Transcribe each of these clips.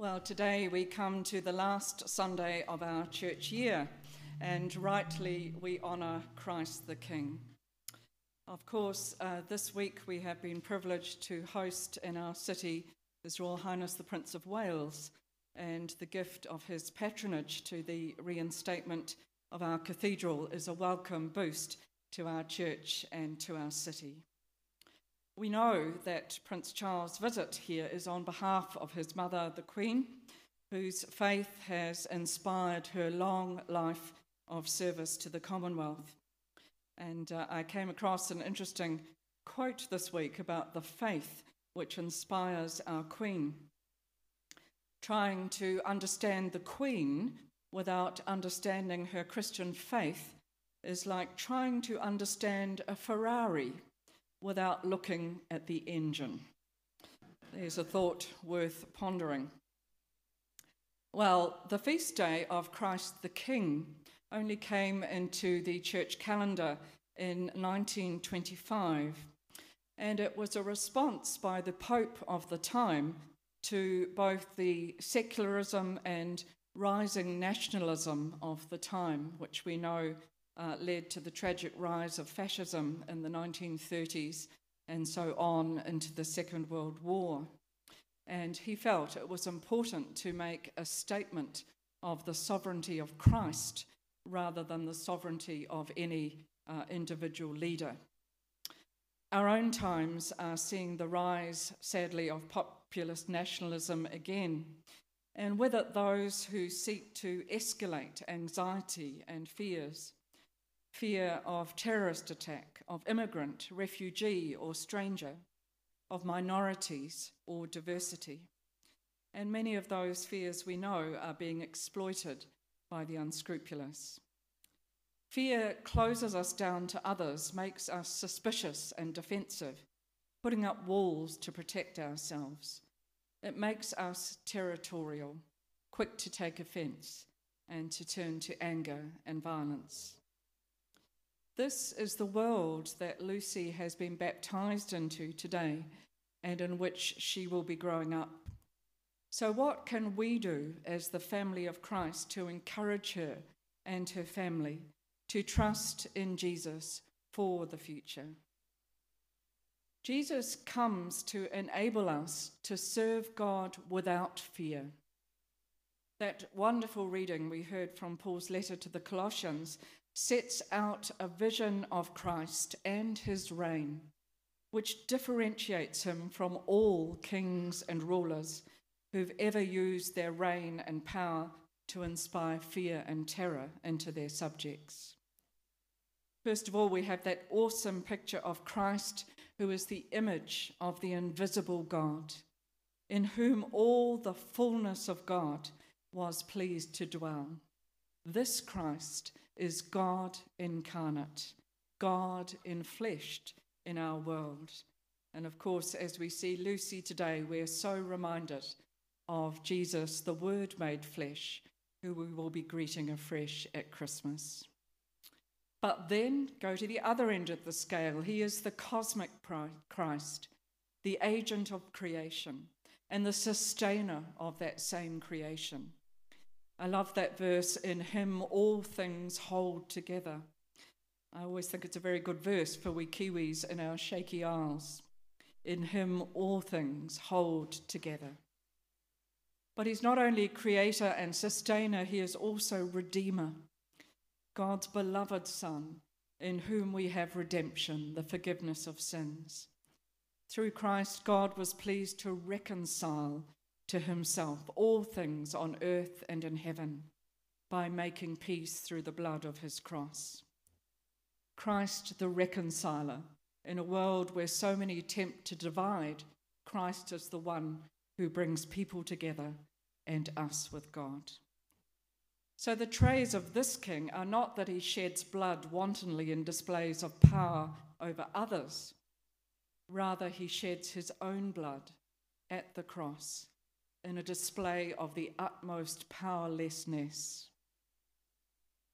Well, today we come to the last Sunday of our church year, and rightly we honour Christ the King. Of course, uh, this week we have been privileged to host in our city His Royal Highness the Prince of Wales and the gift of his patronage to the reinstatement of our cathedral is a welcome boost to our church and to our city. We know that Prince Charles' visit here is on behalf of his mother, the Queen, whose faith has inspired her long life of service to the Commonwealth. And uh, I came across an interesting quote this week about the faith which inspires our Queen. Trying to understand the Queen without understanding her Christian faith is like trying to understand a Ferrari without looking at the engine. There's a thought worth pondering. Well, the feast day of Christ the King only came into the church calendar in 1925, and it was a response by the Pope of the time to both the secularism and rising nationalism of the time, which we know uh, led to the tragic rise of fascism in the 1930s and so on into the Second World War. And he felt it was important to make a statement of the sovereignty of Christ rather than the sovereignty of any uh, individual leader. Our own times are seeing the rise, sadly, of populist nationalism again, and with it, those who seek to escalate anxiety and fears fear of terrorist attack, of immigrant, refugee, or stranger, of minorities or diversity. And many of those fears we know are being exploited by the unscrupulous. Fear closes us down to others, makes us suspicious and defensive, putting up walls to protect ourselves. It makes us territorial, quick to take offence, and to turn to anger and violence. This is the world that Lucy has been baptized into today and in which she will be growing up. So, what can we do as the family of Christ to encourage her and her family to trust in Jesus for the future? Jesus comes to enable us to serve God without fear. That wonderful reading we heard from Paul's letter to the Colossians sets out a vision of Christ and his reign, which differentiates him from all kings and rulers who've ever used their reign and power to inspire fear and terror into their subjects. First of all, we have that awesome picture of Christ, who is the image of the invisible God, in whom all the fullness of God was pleased to dwell. This Christ is God incarnate, God enfleshed in our world. And of course, as we see Lucy today, we're so reminded of Jesus, the Word made flesh, who we will be greeting afresh at Christmas. But then go to the other end of the scale. He is the cosmic Christ, the agent of creation, and the sustainer of that same creation. I love that verse, in him all things hold together. I always think it's a very good verse for we Kiwis in our shaky isles. In him all things hold together. But he's not only creator and sustainer, he is also redeemer, God's beloved Son, in whom we have redemption, the forgiveness of sins. Through Christ, God was pleased to reconcile to himself all things on earth and in heaven by making peace through the blood of his cross. Christ the reconciler, in a world where so many attempt to divide, Christ is the one who brings people together and us with God. So the traits of this king are not that he sheds blood wantonly in displays of power over others. Rather, he sheds his own blood at the cross in a display of the utmost powerlessness.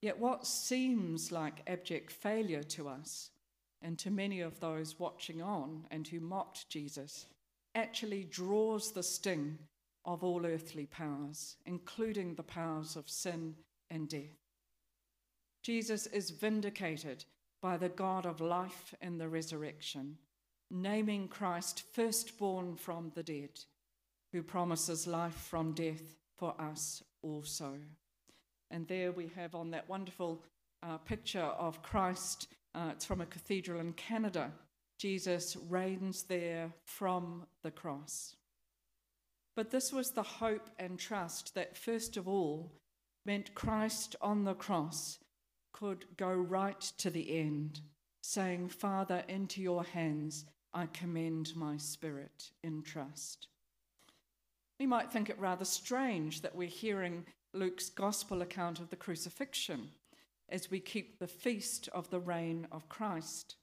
Yet, what seems like abject failure to us and to many of those watching on and who mocked Jesus actually draws the sting of all earthly powers, including the powers of sin and death. Jesus is vindicated by the God of life and the resurrection, naming Christ firstborn from the dead, who promises life from death for us also. And there we have on that wonderful uh, picture of Christ, uh, it's from a cathedral in Canada. Jesus reigns there from the cross. But this was the hope and trust that, first of all, meant Christ on the cross could go right to the end, saying, Father, into your hands I commend my spirit in trust. We might think it rather strange that we're hearing Luke's gospel account of the crucifixion as we keep the feast of the reign of Christ.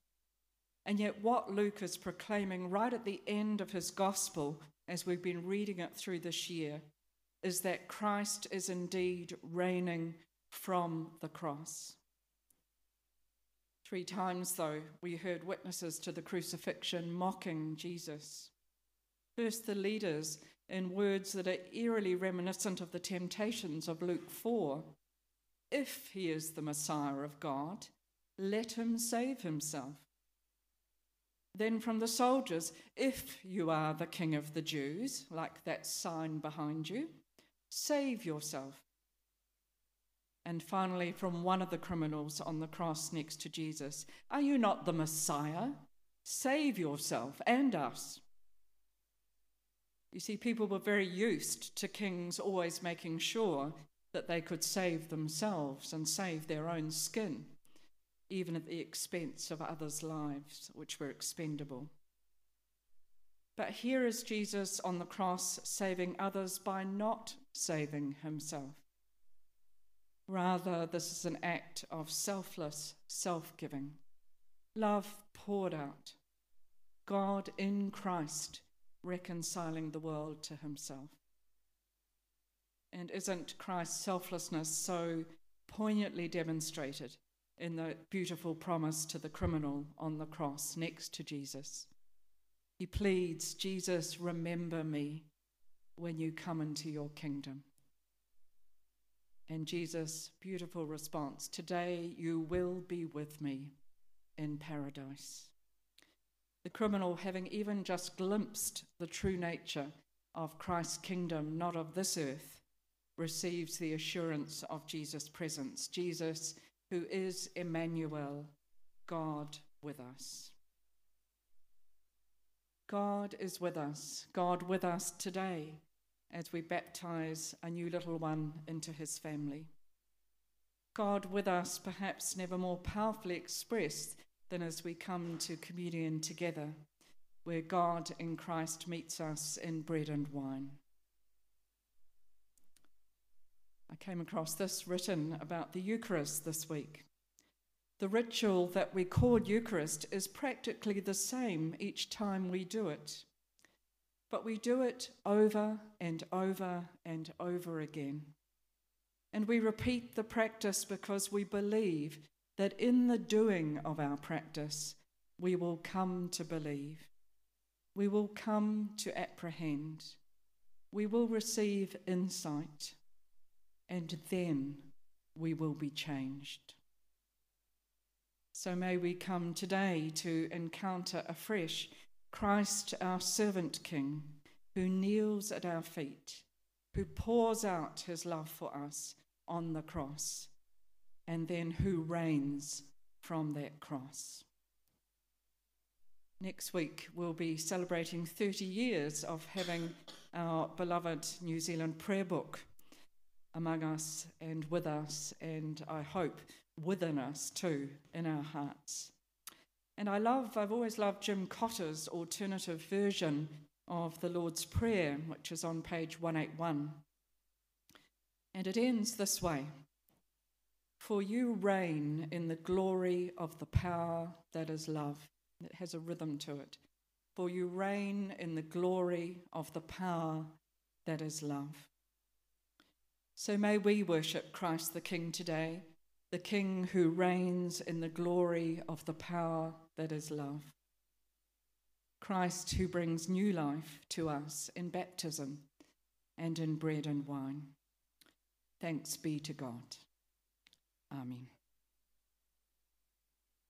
And yet, what Luke is proclaiming right at the end of his gospel, as we've been reading it through this year, is that Christ is indeed reigning from the cross. Three times, though, we heard witnesses to the crucifixion mocking Jesus. First, the leaders in words that are eerily reminiscent of the temptations of Luke 4. If he is the Messiah of God, let him save himself. Then from the soldiers, if you are the king of the Jews, like that sign behind you, save yourself. And finally, from one of the criminals on the cross next to Jesus, Are you not the Messiah? Save yourself and us. You see, people were very used to kings always making sure that they could save themselves and save their own skin, even at the expense of others' lives, which were expendable. But here is Jesus on the cross saving others by not saving himself. Rather, this is an act of selfless self giving, love poured out, God in Christ reconciling the world to himself. And isn't Christ's selflessness so poignantly demonstrated in the beautiful promise to the criminal on the cross next to Jesus? He pleads, Jesus, remember me when you come into your kingdom. And Jesus' beautiful response Today you will be with me in paradise. The criminal, having even just glimpsed the true nature of Christ's kingdom, not of this earth, receives the assurance of Jesus' presence. Jesus, who is Emmanuel, God with us. God is with us, God with us today as we baptize a new little one into his family. God with us, perhaps never more powerfully expressed than as we come to communion together, where God in Christ meets us in bread and wine. I came across this written about the Eucharist this week. The ritual that we call Eucharist is practically the same each time we do it. But we do it over and over and over again. And we repeat the practice because we believe that in the doing of our practice, we will come to believe. We will come to apprehend. We will receive insight. And then we will be changed. So may we come today to encounter afresh Christ, our servant King, who kneels at our feet, who pours out his love for us on the cross and then who reigns from that cross. Next week, we'll be celebrating 30 years of having our beloved New Zealand prayer book among us and with us, and I hope within us too, in our hearts. And I love, I've always loved Jim Cotter's alternative version of the Lord's Prayer, which is on page 181. And it ends this way for you reign in the glory of the power that is love. It has a rhythm to it. For you reign in the glory of the power that is love. So may we worship Christ the King today, the King who reigns in the glory of the power that is love. Christ who brings new life to us in baptism and in bread and wine. Thanks be to God. Amen.